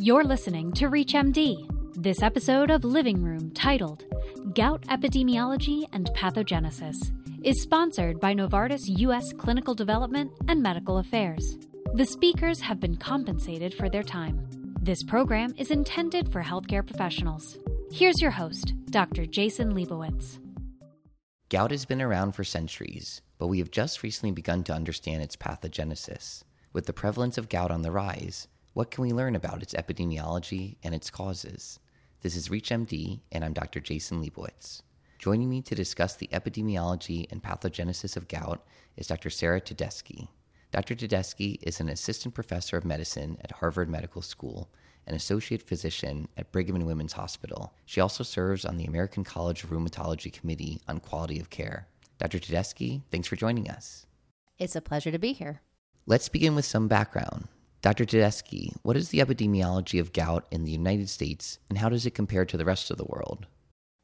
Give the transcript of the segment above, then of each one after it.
You're listening to ReachMD. This episode of Living Room, titled Gout Epidemiology and Pathogenesis, is sponsored by Novartis U.S. Clinical Development and Medical Affairs. The speakers have been compensated for their time. This program is intended for healthcare professionals. Here's your host, Dr. Jason Liebowitz. Gout has been around for centuries, but we have just recently begun to understand its pathogenesis. With the prevalence of gout on the rise, what can we learn about its epidemiology and its causes? This is ReachMD, and I'm Dr. Jason Liebowitz. Joining me to discuss the epidemiology and pathogenesis of gout is Dr. Sara Tedeschi. Dr. Tedeschi is an assistant professor of medicine at Harvard Medical School and associate physician at Brigham and Women's Hospital. She also serves on the American College of Rheumatology Committee on Quality of Care. Dr. Tedeschi, thanks for joining us. It's a pleasure to be here. Let's begin with some background. Dr. Tedeschi, what is the epidemiology of gout in the United States and how does it compare to the rest of the world?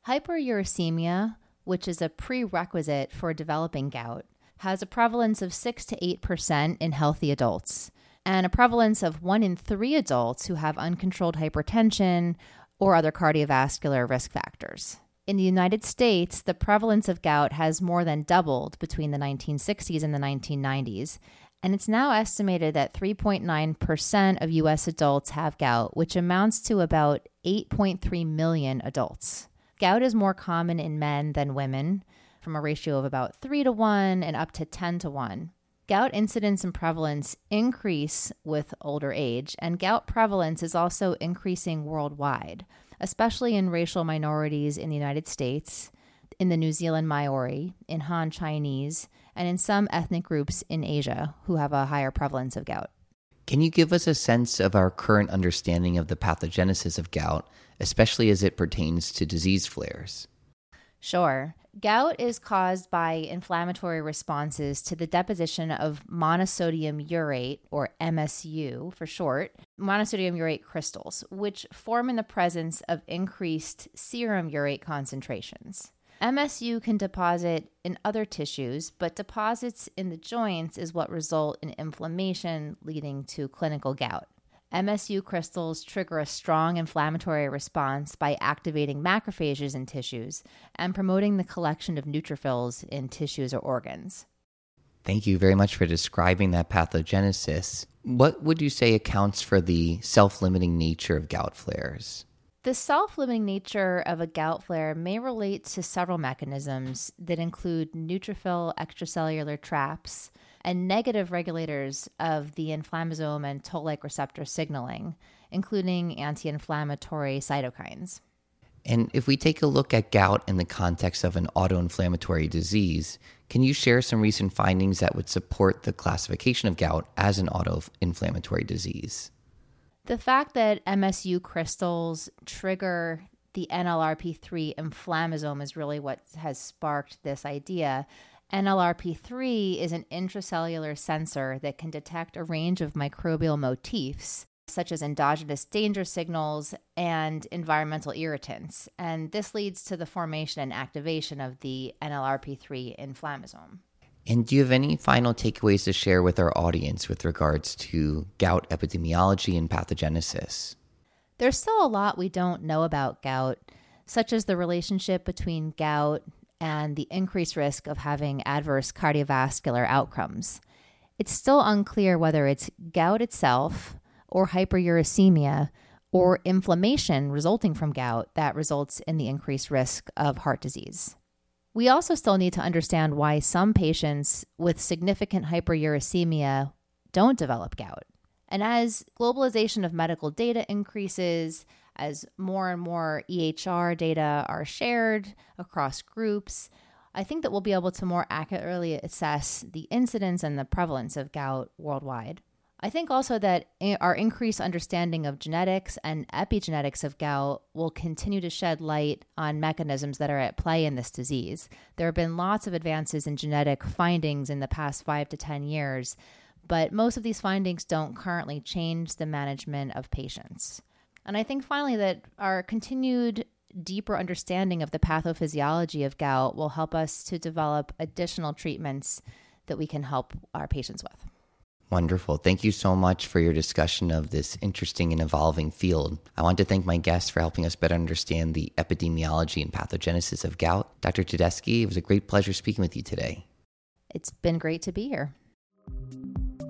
Hyperuricemia, which is a prerequisite for developing gout, has a prevalence of 6 to 8% in healthy adults and a prevalence of 1 in 3 adults who have uncontrolled hypertension or other cardiovascular risk factors. In the United States, the prevalence of gout has more than doubled between the 1960s and the 1990s, and it's now estimated that 3.9% of US adults have gout, which amounts to about 8.3 million adults. Gout is more common in men than women, from a ratio of about 3 to 1 and up to 10 to 1. Gout incidence and prevalence increase with older age, and gout prevalence is also increasing worldwide, especially in racial minorities in the United States, in the New Zealand Maori, in Han Chinese, and in some ethnic groups in Asia who have a higher prevalence of gout. Can you give us a sense of our current understanding of the pathogenesis of gout, especially as it pertains to disease flares? Sure. Gout is caused by inflammatory responses to the deposition of monosodium urate, or MSU for short, monosodium urate crystals, which form in the presence of increased serum urate concentrations. MSU can deposit in other tissues, but deposits in the joints is what result in inflammation leading to clinical gout. MSU crystals trigger a strong inflammatory response by activating macrophages in tissues and promoting the collection of neutrophils in tissues or organs. Thank you very much for describing that pathogenesis. What would you say accounts for the self limiting nature of gout flares? The self limiting nature of a gout flare may relate to several mechanisms that include neutrophil extracellular traps and negative regulators of the inflammasome and toll like receptor signaling, including anti inflammatory cytokines. And if we take a look at gout in the context of an autoinflammatory disease, can you share some recent findings that would support the classification of gout as an autoinflammatory disease? The fact that MSU crystals trigger the NLRP3 inflammasome is really what has sparked this idea. NLRP3 is an intracellular sensor that can detect a range of microbial motifs, such as endogenous danger signals and environmental irritants. And this leads to the formation and activation of the NLRP3 inflammasome. And do you have any final takeaways to share with our audience with regards to gout epidemiology and pathogenesis? There's still a lot we don't know about gout, such as the relationship between gout and the increased risk of having adverse cardiovascular outcomes. It's still unclear whether it's gout itself or hyperuricemia or inflammation resulting from gout that results in the increased risk of heart disease. We also still need to understand why some patients with significant hyperuricemia don't develop gout. And as globalization of medical data increases, as more and more EHR data are shared across groups, I think that we'll be able to more accurately assess the incidence and the prevalence of gout worldwide. I think also that eh, our increased understanding of genetics and epigenetics of gout will continue to shed light on mechanisms that are at play in this disease. There have been lots of advances in genetic findings in the past five to 10 years, but most of these findings don't currently change the management of patients. And I think finally that our continued deeper understanding of the pathophysiology of gout will help us to develop additional treatments that we can help our patients with. Wonderful. Thank you so much for your discussion of this interesting and evolving field. I want to thank my guests for helping us better understand the epidemiology and pathogenesis of gout. Dr. Tedeschi, it was a great pleasure speaking with you today. It's been great to be here.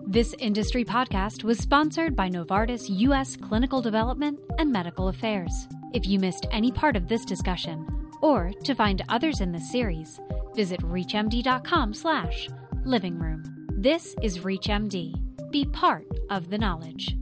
This industry podcast was sponsored by Novartis U.S. Clinical Development and Medical Affairs. If you missed any part of this discussion, or to find others in this series, visit reachmd.com slash living room. This is ReachMD. Be part of the knowledge.